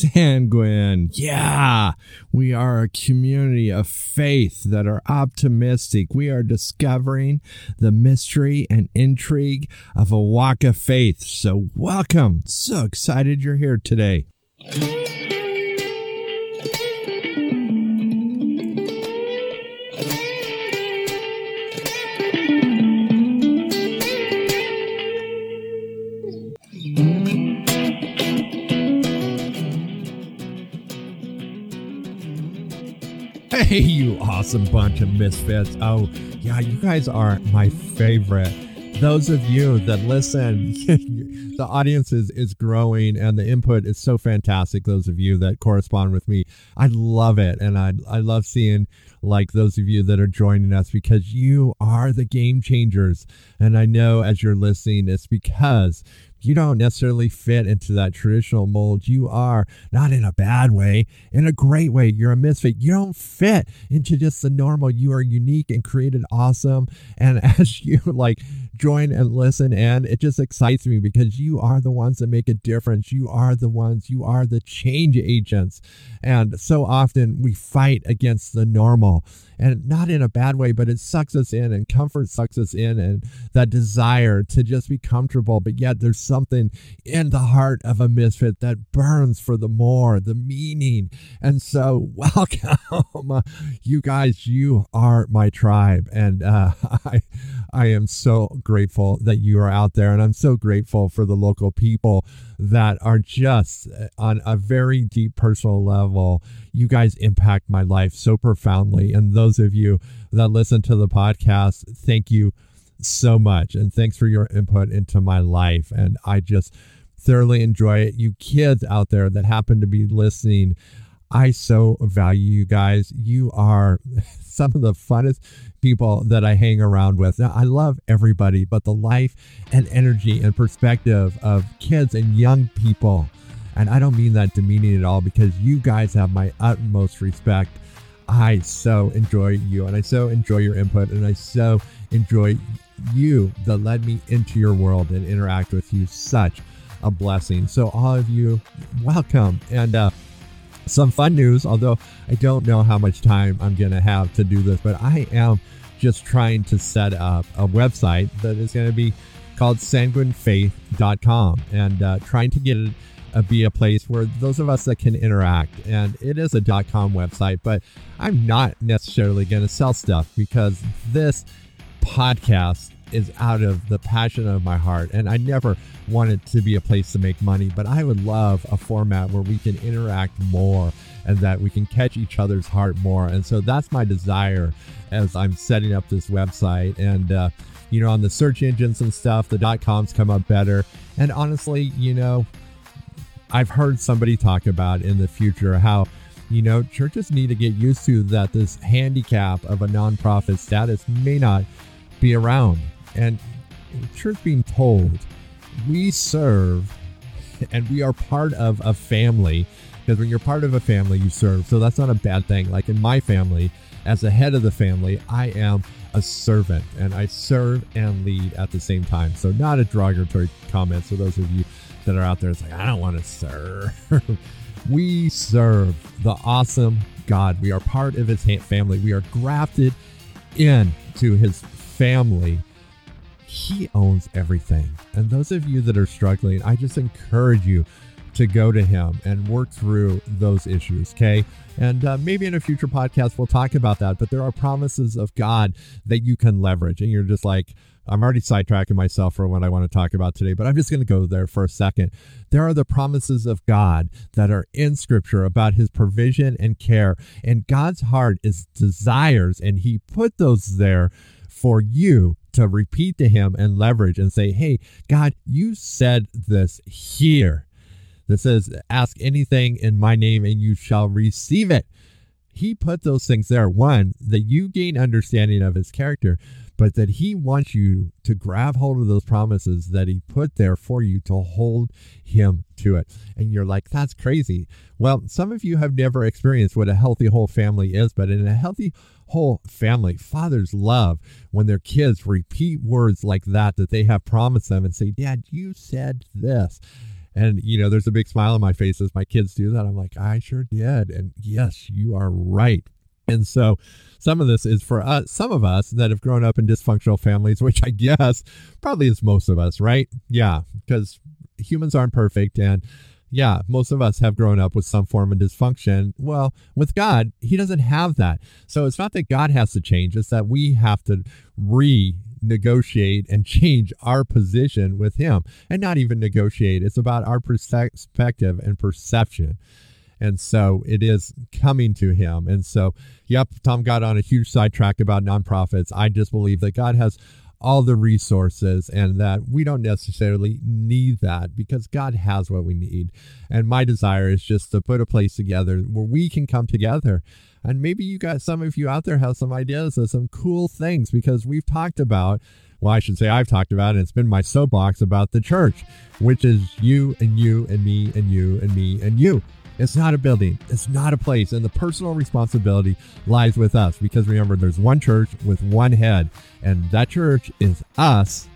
sanguine. Yeah, we are a community of faith that are optimistic. We are discovering the mystery and intrigue of a walk of faith. So, welcome. So excited you're here today. Hey, you awesome bunch of misfits. Oh, yeah, you guys are my favorite. Those of you that listen, the audience is, is growing and the input is so fantastic. Those of you that correspond with me, I love it. And I, I love seeing like those of you that are joining us because you are the game changers. And I know as you're listening, it's because you don't necessarily fit into that traditional mold. You are not in a bad way, in a great way. You're a misfit. You don't fit into just the normal. You are unique and created awesome. And as you like join and listen, and it just excites me because you are the ones that make a difference. You are the ones, you are the change agents. And so often we fight against the normal and not in a bad way, but it sucks us in and comfort sucks us in and that desire to just be comfortable. But yet there's something in the heart of a misfit that burns for the more, the meaning. And so, welcome, you guys. You are my tribe, and uh, I, I am so grateful that you are out there, and I'm so grateful for the local people that are just uh, on a very deep personal level. You guys impact my life so profoundly. And those of you that listen to the podcast, thank you so much. And thanks for your input into my life. And I just thoroughly enjoy it. You kids out there that happen to be listening, I so value you guys. You are some of the funnest people that I hang around with. Now, I love everybody, but the life and energy and perspective of kids and young people. And I don't mean that demeaning at all because you guys have my utmost respect. I so enjoy you and I so enjoy your input and I so enjoy you that led me into your world and interact with you. Such a blessing. So, all of you, welcome. And, uh, some fun news, although I don't know how much time I'm going to have to do this, but I am just trying to set up a website that is going to be called sanguinefaith.com and uh, trying to get it uh, be a place where those of us that can interact and it is a com website but i'm not necessarily going to sell stuff because this podcast is out of the passion of my heart and i never want it to be a place to make money but i would love a format where we can interact more and that we can catch each other's heart more. And so that's my desire as i'm setting up this website. And uh, you know on the search engines and stuff the dot coms come up better. And honestly you know i've heard somebody talk about in the future how you know churches need to get used to that this handicap of a nonprofit status may not be around and truth being told, we serve and we are part of a family because when you're part of a family, you serve. So that's not a bad thing. Like in my family, as the head of the family, I am a servant and I serve and lead at the same time. So not a derogatory comment. So those of you that are out there, it's like, I don't want to serve. we serve the awesome God. We are part of his family. We are grafted into his family he owns everything. And those of you that are struggling, I just encourage you to go to him and work through those issues. Okay. And uh, maybe in a future podcast, we'll talk about that. But there are promises of God that you can leverage. And you're just like, I'm already sidetracking myself for what I want to talk about today, but I'm just going to go there for a second. There are the promises of God that are in scripture about his provision and care. And God's heart is desires, and he put those there for you to repeat to him and leverage and say, Hey, God, you said this here. That says, Ask anything in my name and you shall receive it. He put those things there. One, that you gain understanding of his character, but that he wants you to grab hold of those promises that he put there for you to hold him to it. And you're like, that's crazy. Well, some of you have never experienced what a healthy whole family is, but in a healthy whole family, fathers love when their kids repeat words like that that they have promised them and say, Dad, you said this. And, you know, there's a big smile on my face as my kids do that. I'm like, I sure did. And yes, you are right. And so some of this is for us, some of us that have grown up in dysfunctional families, which I guess probably is most of us, right? Yeah, because humans aren't perfect. And yeah, most of us have grown up with some form of dysfunction. Well, with God, He doesn't have that. So it's not that God has to change, it's that we have to re negotiate and change our position with Him and not even negotiate. It's about our perspective and perception. And so it is coming to him. And so, yep, Tom got on a huge sidetrack about nonprofits. I just believe that God has all the resources and that we don't necessarily need that because God has what we need. And my desire is just to put a place together where we can come together. And maybe you got some of you out there have some ideas of some cool things because we've talked about well, I should say I've talked about, and it's been my soapbox about the church, which is you and you and me and you and me and you. It's not a building. It's not a place. And the personal responsibility lies with us because remember, there's one church with one head, and that church is us,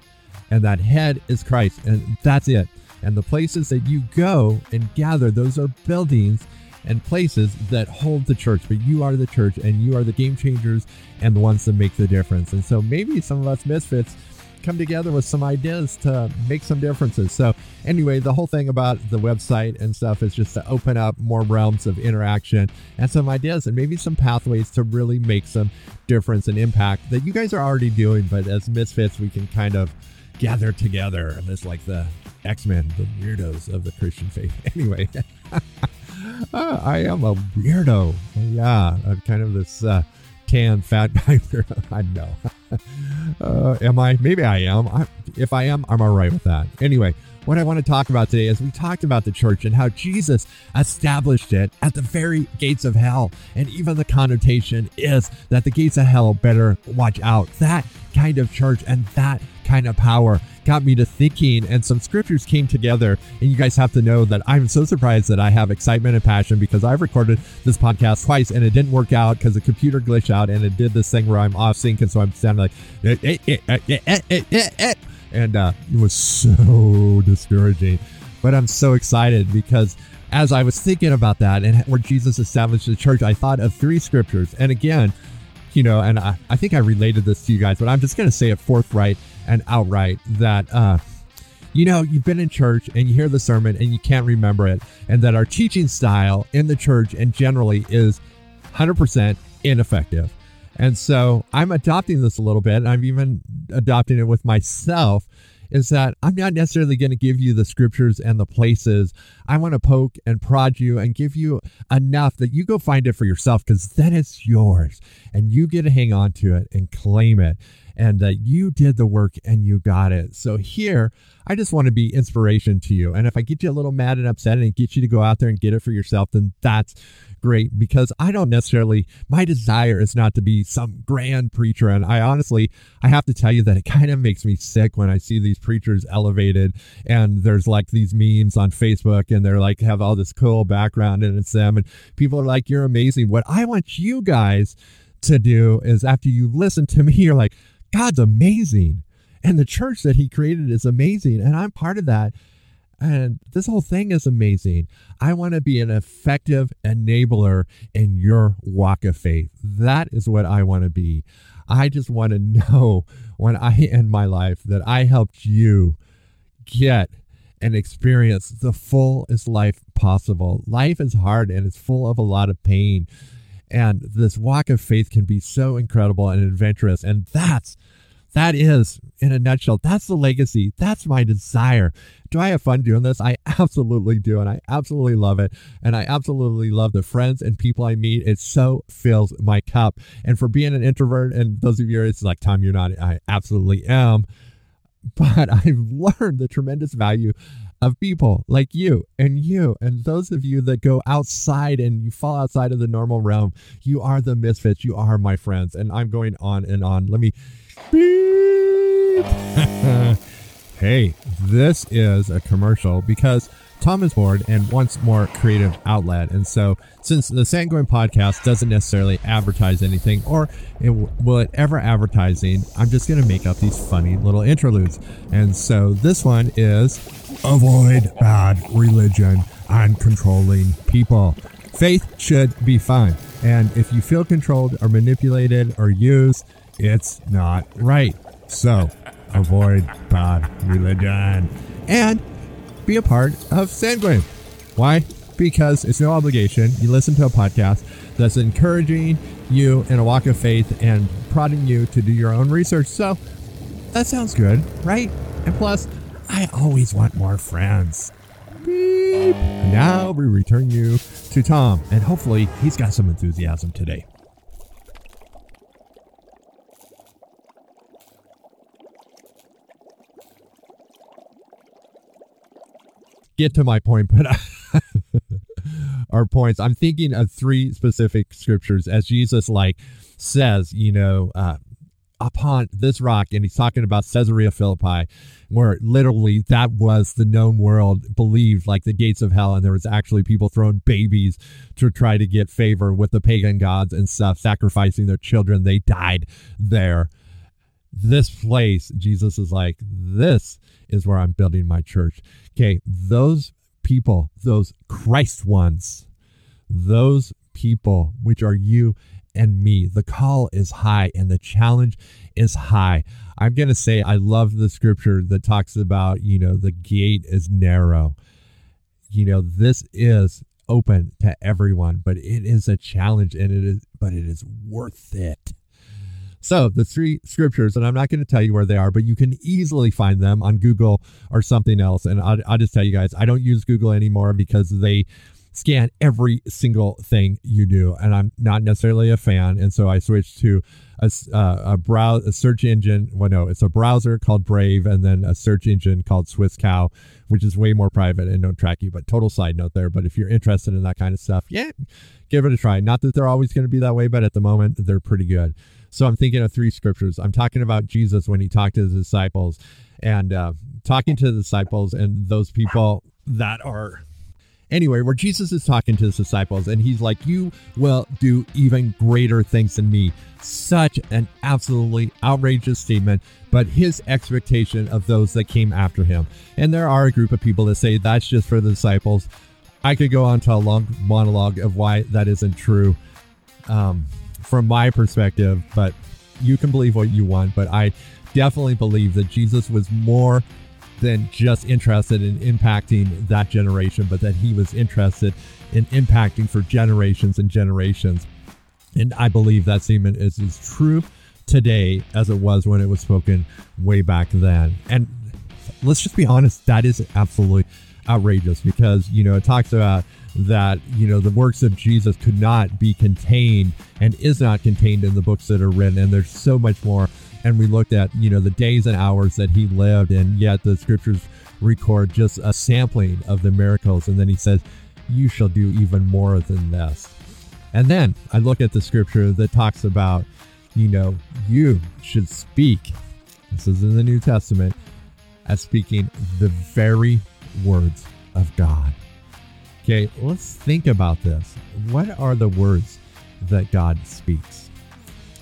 and that head is Christ. And that's it. And the places that you go and gather, those are buildings and places that hold the church. But you are the church, and you are the game changers and the ones that make the difference. And so maybe some of us misfits come together with some ideas to make some differences. So, anyway, the whole thing about the website and stuff is just to open up more realms of interaction and some ideas and maybe some pathways to really make some difference and impact that you guys are already doing. But as misfits, we can kind of gather together. And it's like the X Men, the weirdos of the Christian faith. Anyway, uh, I am a weirdo. Yeah, I'm kind of this. Uh, tan fat guy. I know. Uh, am I? Maybe I am. I, if I am, I'm all right with that. Anyway, what I want to talk about today is we talked about the church and how Jesus established it at the very gates of hell. And even the connotation is that the gates of hell better watch out. That kind of church and that kind of power got me to thinking and some scriptures came together and you guys have to know that i'm so surprised that i have excitement and passion because i've recorded this podcast twice and it didn't work out because the computer glitched out and it did this thing where i'm off sync and so i'm sounding like eh, eh, eh, and uh, it was so discouraging. But i'm so excited because as i was thinking about that and where jesus established the church i thought of three scriptures. And again you know, and I, I think I related this to you guys, but I'm just going to say it forthright and outright that, uh, you know, you've been in church and you hear the sermon and you can't remember it, and that our teaching style in the church and generally is 100% ineffective. And so I'm adopting this a little bit. And I'm even adopting it with myself is that I'm not necessarily going to give you the scriptures and the places. I want to poke and prod you and give you enough that you go find it for yourself because then it's yours and you get to hang on to it and claim it and that you did the work and you got it. So here, I just want to be inspiration to you. And if I get you a little mad and upset and get you to go out there and get it for yourself, then that's great because I don't necessarily, my desire is not to be some grand preacher. And I honestly, I have to tell you that it kind of makes me sick when I see these preachers elevated and there's like these memes on Facebook and they're like, have all this cool background and it's them. And people are like, you're amazing. What I want you guys to do is after you listen to me, you're like, God's amazing. And the church that he created is amazing. And I'm part of that. And this whole thing is amazing. I want to be an effective enabler in your walk of faith. That is what I want to be. I just want to know when I end my life that I helped you get and experience the fullest life possible. Life is hard and it's full of a lot of pain. And this walk of faith can be so incredible and adventurous. And that's that is, in a nutshell, that's the legacy. That's my desire. Do I have fun doing this? I absolutely do. And I absolutely love it. And I absolutely love the friends and people I meet. It so fills my cup. And for being an introvert, and those of you, it's like, Tom, you're not, I absolutely am. But I've learned the tremendous value of people like you and you and those of you that go outside and you fall outside of the normal realm. You are the misfits. You are my friends. And I'm going on and on. Let me hey, this is a commercial because Tom is bored and wants more creative outlet. And so, since the Sanguine podcast doesn't necessarily advertise anything or it will it ever advertising, I'm just going to make up these funny little interludes. And so, this one is avoid bad religion and controlling people. Faith should be fun. And if you feel controlled or manipulated or used, it's not right. So, avoid bad religion. And be a part of Sanguine. Why? Because it's no obligation. You listen to a podcast that's encouraging you in a walk of faith and prodding you to do your own research. So that sounds good, right? And plus, I always want more friends. Beep. Now we return you to Tom, and hopefully he's got some enthusiasm today. Get to my point, but our points. I'm thinking of three specific scriptures as Jesus like says, you know, uh, upon this rock, and he's talking about Caesarea Philippi, where literally that was the known world believed like the gates of hell, and there was actually people throwing babies to try to get favor with the pagan gods and stuff, sacrificing their children. They died there. This place, Jesus is like, this is where I'm building my church. Okay, those people, those Christ ones, those people, which are you and me, the call is high and the challenge is high. I'm going to say, I love the scripture that talks about, you know, the gate is narrow. You know, this is open to everyone, but it is a challenge and it is, but it is worth it. So the three scriptures, and I'm not going to tell you where they are, but you can easily find them on Google or something else. And I'll, I'll just tell you guys, I don't use Google anymore because they scan every single thing you do, and I'm not necessarily a fan. And so I switched to a, uh, a browse a search engine. Well, no, it's a browser called Brave, and then a search engine called Swiss Cow, which is way more private and don't track you. But total side note there. But if you're interested in that kind of stuff, yeah, give it a try. Not that they're always going to be that way, but at the moment they're pretty good. So I'm thinking of three scriptures. I'm talking about Jesus when he talked to his disciples and uh, talking to the disciples and those people that are anyway, where Jesus is talking to his disciples and he's like, You will do even greater things than me. Such an absolutely outrageous statement, but his expectation of those that came after him. And there are a group of people that say that's just for the disciples. I could go on to a long monologue of why that isn't true. Um, from my perspective, but you can believe what you want. But I definitely believe that Jesus was more than just interested in impacting that generation, but that he was interested in impacting for generations and generations. And I believe that statement is as true today as it was when it was spoken way back then. And let's just be honest, that is absolutely outrageous because, you know, it talks about that you know the works of Jesus could not be contained and is not contained in the books that are written. And there's so much more. And we looked at you know the days and hours that he lived. And yet the scriptures record just a sampling of the miracles. And then he says you shall do even more than this. And then i look at the scripture that talks about you know you should speak. This is in the new testament as speaking the very words of god Okay, let's think about this. What are the words that God speaks?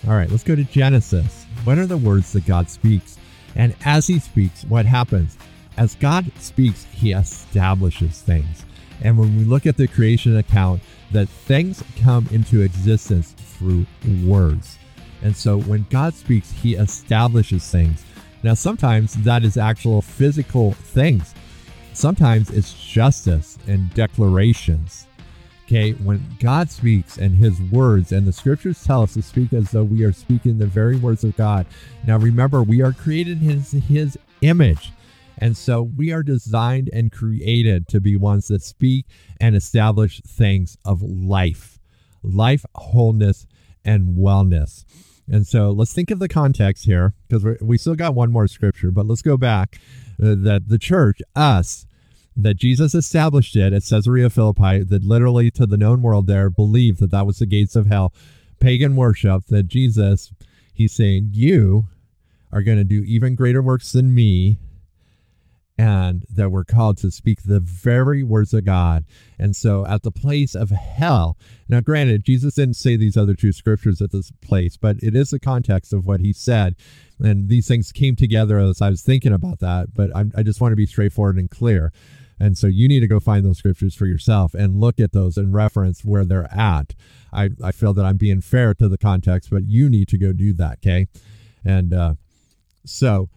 All right, let's go to Genesis. What are the words that God speaks? And as he speaks, what happens? As God speaks, he establishes things. And when we look at the creation account, that things come into existence through words. And so when God speaks, he establishes things. Now, sometimes that is actual physical things. Sometimes it's justice and declarations. Okay, when God speaks and his words, and the scriptures tell us to speak as though we are speaking the very words of God. Now, remember, we are created in his, his image. And so we are designed and created to be ones that speak and establish things of life, life, wholeness, and wellness. And so let's think of the context here because we still got one more scripture, but let's go back uh, that the church, us, that Jesus established it at Caesarea Philippi, that literally to the known world there believed that that was the gates of hell, pagan worship, that Jesus, he's saying, you are going to do even greater works than me. and that we're called to speak the very words of God. And so at the place of hell, now granted, Jesus didn't say these other two scriptures at this place, but it is the context of what he said. And these things came together as I was thinking about that, but I'm, I just want to be straightforward and clear. And so you need to go find those scriptures for yourself and look at those and reference where they're at. I, I feel that I'm being fair to the context, but you need to go do that, okay? And uh, so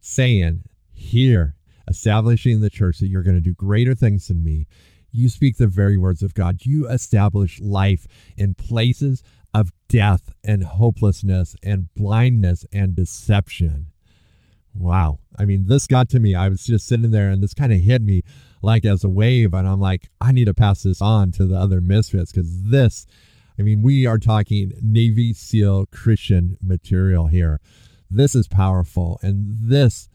saying here establishing the church that you're going to do greater things than me. You speak the very words of God. You establish life in places of death and hopelessness and blindness and deception. Wow. I mean, this got to me. I was just sitting there and this kind of hit me like as a wave. And I'm like, I need to pass this on to the other misfits because this, I mean, we are talking Navy SEAL Christian material here. This is powerful. And this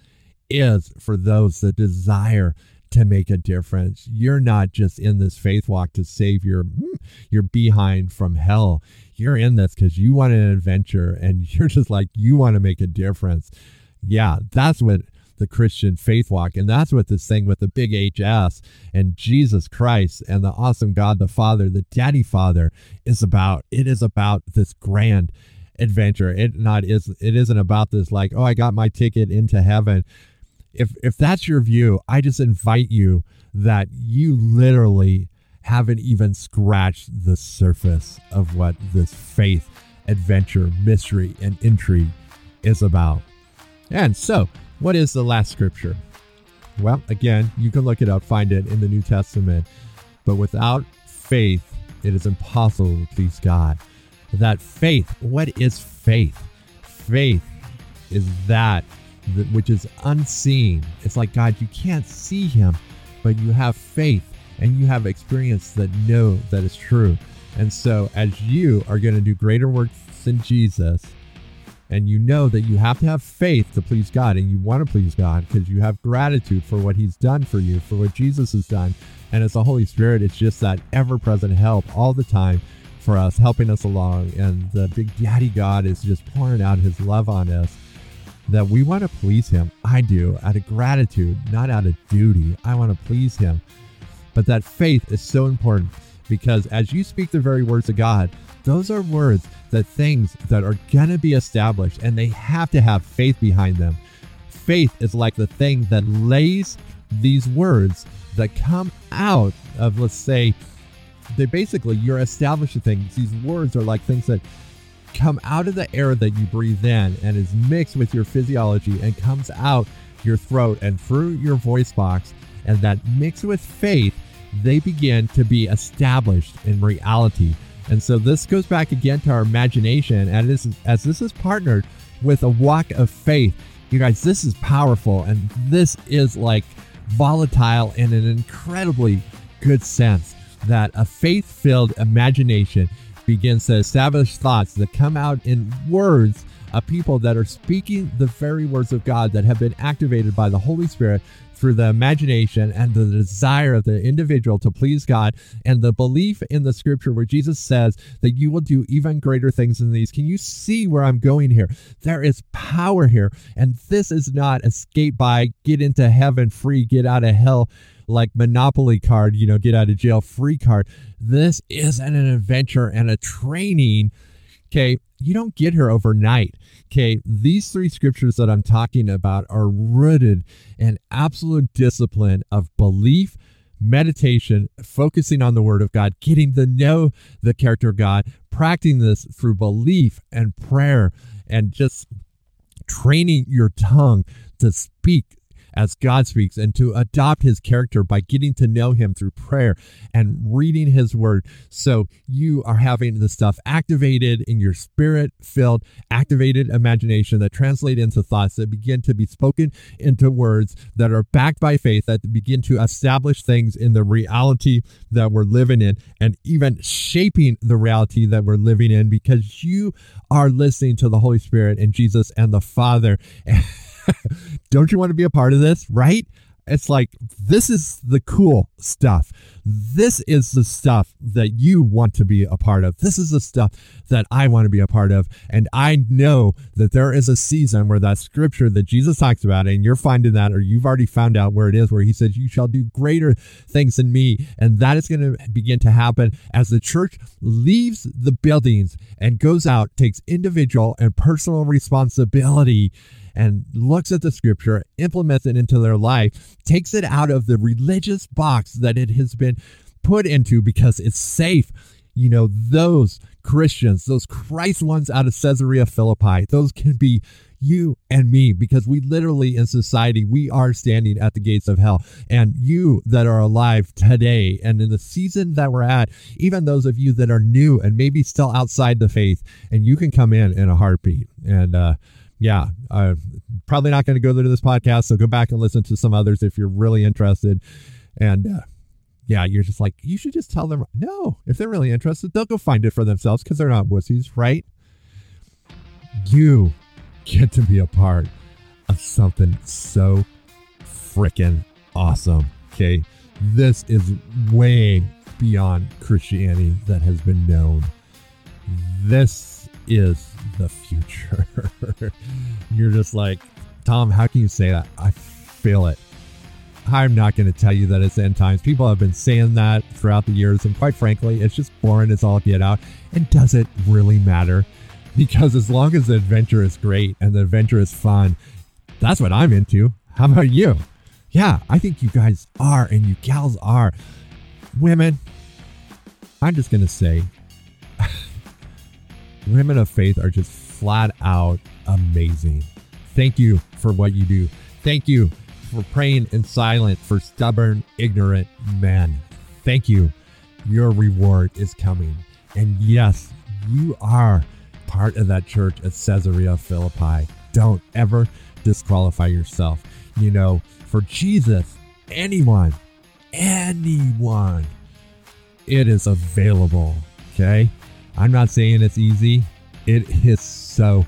is for those that desire to make a difference. You're not just in this faith walk to save your hmm, your behind from hell. You're in this because you want an adventure and you're just like you want to make a difference. Yeah, that's what the Christian faith walk. And that's what this thing with the big HS and Jesus Christ and the awesome God the Father, the Daddy Father is about. It is about this grand adventure. It not is it isn't about this like, oh, I got my ticket into heaven if if that's your view, I just invite you that you literally haven't even scratched the surface of what this faith, adventure, mystery, and intrigue is about. And so, what is the last scripture? Well, again, you can look it up, find it in the New Testament. But without faith, it is impossible to please God. That faith, what is faith? Faith is that which is unseen. It's like, God, you can't see him, but you have faith and you have experience that know that is true. And so, as you are going to do greater works than Jesus, and you know that you have to have faith to please God, and you want to please God because you have gratitude for what He's done for you, for what Jesus has done. And as the Holy Spirit, it's just that ever present help all the time for us, helping us along. And the big daddy God is just pouring out His love on us that we want to please him. I do out of gratitude, not out of duty. I want to please him. But that faith is so important because as you speak the very words of God, those are words that things that are going to be established and they have to have faith behind them. Faith is like the thing that lays these words that come out of, let's say, they basically, you're establishing things. These words are like things that come out of the air that you breathe in and is mixed with your physiology and comes out your throat and through your voice box, and that mixed with faith, they begin to be established in reality. And so this goes back again to our imagination, and this is, as this is partnered with a walk of faith. You guys, this is powerful, and this is like volatile in an incredibly good sense. That a faith filled imagination begins to establish thoughts that come out in words of people that are speaking the very words of God that have been activated by the Holy Spirit through the imagination and the desire of the individual to please God and the belief in the scripture where Jesus says that you will do even greater things than these. Can you see where I'm going here? There is power here. And this is not escape by get into heaven free, get out of hell like Monopoly card, you know, get out of jail free card. This is an adventure and a training. Okay. You don't get here overnight. Okay. These three scriptures that I'm talking about are rooted in absolute discipline of belief, meditation, focusing on the word of God, getting to know the character of God, practicing this through belief and prayer, and just training your tongue to speak as God speaks and to adopt his character by getting to know him through prayer and reading his word. So you are having the stuff activated in your spirit filled, activated imagination that translate into thoughts that begin to be spoken into words that are backed by faith that begin to establish things in the reality that we're living in and even shaping the reality that we're living in because you are listening to the Holy Spirit and Jesus and the Father. Don't you want to be a part of this, right? It's like, this is the cool stuff. This is the stuff that you want to be a part of. This is the stuff that I want to be a part of. And I know that there is a season where that scripture that Jesus talks about, and you're finding that, or you've already found out where it is, where he says, You shall do greater things than me. And that is going to begin to happen as the church leaves the buildings and goes out, takes individual and personal responsibility and looks at the scripture, implements it into their life, takes it out of the religious box that it has been put into because it's safe. You know, those Christians, those Christ ones out of Caesarea Philippi, those can be you and me because we literally in society we are standing at the gates of hell and you that are alive today and in the season that we're at even those of you that are new and maybe still outside the faith and you can come in in a heartbeat and uh yeah, I'm probably not going to go to this podcast. So go back and listen to some others if you're really interested. And uh, yeah, you're just like, you should just tell them, no, if they're really interested, they'll go find it for themselves because they're not wussies, right? You get to be a part of something so freaking awesome. Okay. This is way beyond Christianity that has been known. This is the future. You're just like, Tom, how can you say that? I feel it. I'm not going to tell you that it's end times. People have been saying that throughout the years, and quite frankly, it's just boring as all get out. And does it really matter? Because as long as the adventure is great and the adventure is fun, that's what I'm into. How about you? Yeah, I think you guys are, and you gals are. Women, I'm just going to say, women of faith are just flat out amazing. Thank you for what you do. Thank you for praying in silence for stubborn, ignorant men. Thank you. Your reward is coming. And yes, you are part of that church at Caesarea Philippi. Don't ever disqualify yourself. You know, for Jesus, anyone, anyone, it is available. Okay. I'm not saying it's easy. It is so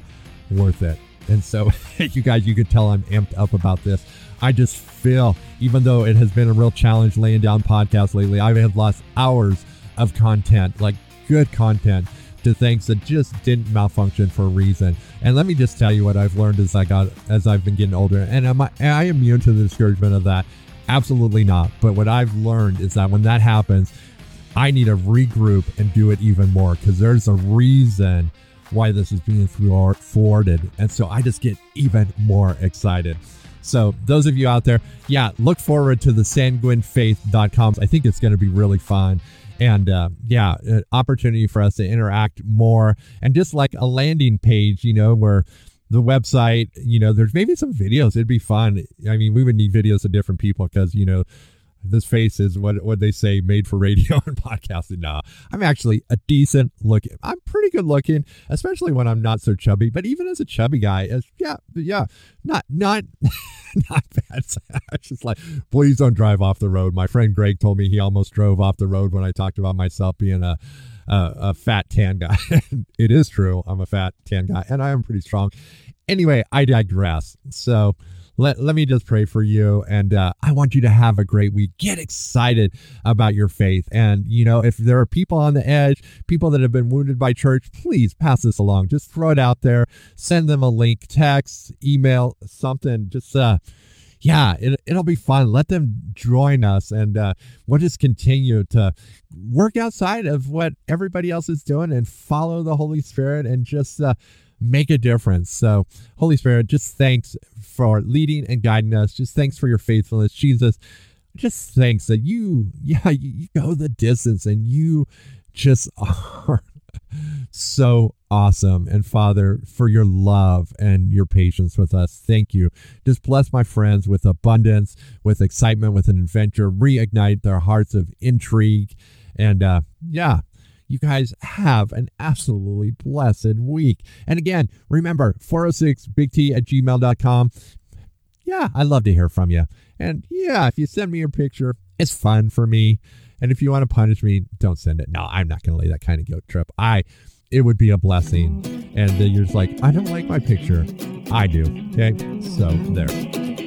worth it. And so, you guys, you could tell I'm amped up about this. I just feel, even though it has been a real challenge laying down podcasts lately, I have lost hours of content, like good content, to things that just didn't malfunction for a reason. And let me just tell you what I've learned as I got as I've been getting older. And am I, am I immune to the discouragement of that? Absolutely not. But what I've learned is that when that happens, I need to regroup and do it even more because there's a reason why this is being forwarded. And so I just get even more excited. So, those of you out there, yeah, look forward to the sanguinefaith.com. I think it's going to be really fun. And uh, yeah, an opportunity for us to interact more and just like a landing page, you know, where the website, you know, there's maybe some videos. It'd be fun. I mean, we would need videos of different people because, you know, this face is what what they say made for radio and podcasting. No, I'm actually a decent looking. I'm pretty good looking, especially when I'm not so chubby. But even as a chubby guy, as yeah, yeah, not not not bad. It's just like, please don't drive off the road. My friend Greg told me he almost drove off the road when I talked about myself being a a, a fat tan guy. it is true. I'm a fat tan guy, and I am pretty strong. Anyway, I digress. So let, let me just pray for you. And uh, I want you to have a great week. Get excited about your faith. And, you know, if there are people on the edge, people that have been wounded by church, please pass this along. Just throw it out there. Send them a link, text, email, something. Just, uh, yeah, it, it'll be fun. Let them join us, and uh, we'll just continue to work outside of what everybody else is doing and follow the Holy Spirit and just uh, make a difference. So, Holy Spirit, just thanks for leading and guiding us. Just thanks for your faithfulness, Jesus. Just thanks that you, yeah, you go the distance and you just are so awesome. And Father, for your love and your patience with us, thank you. Just bless my friends with abundance, with excitement, with an adventure, reignite their hearts of intrigue. And uh, yeah, you guys have an absolutely blessed week. And again, remember 406 big T at gmail.com. Yeah, I'd love to hear from you. And yeah, if you send me your picture, it's fun for me. And if you want to punish me, don't send it. No, I'm not going to lay that kind of guilt trip. I, it would be a blessing. And then you're just like, I don't like my picture. I do. Okay. So there.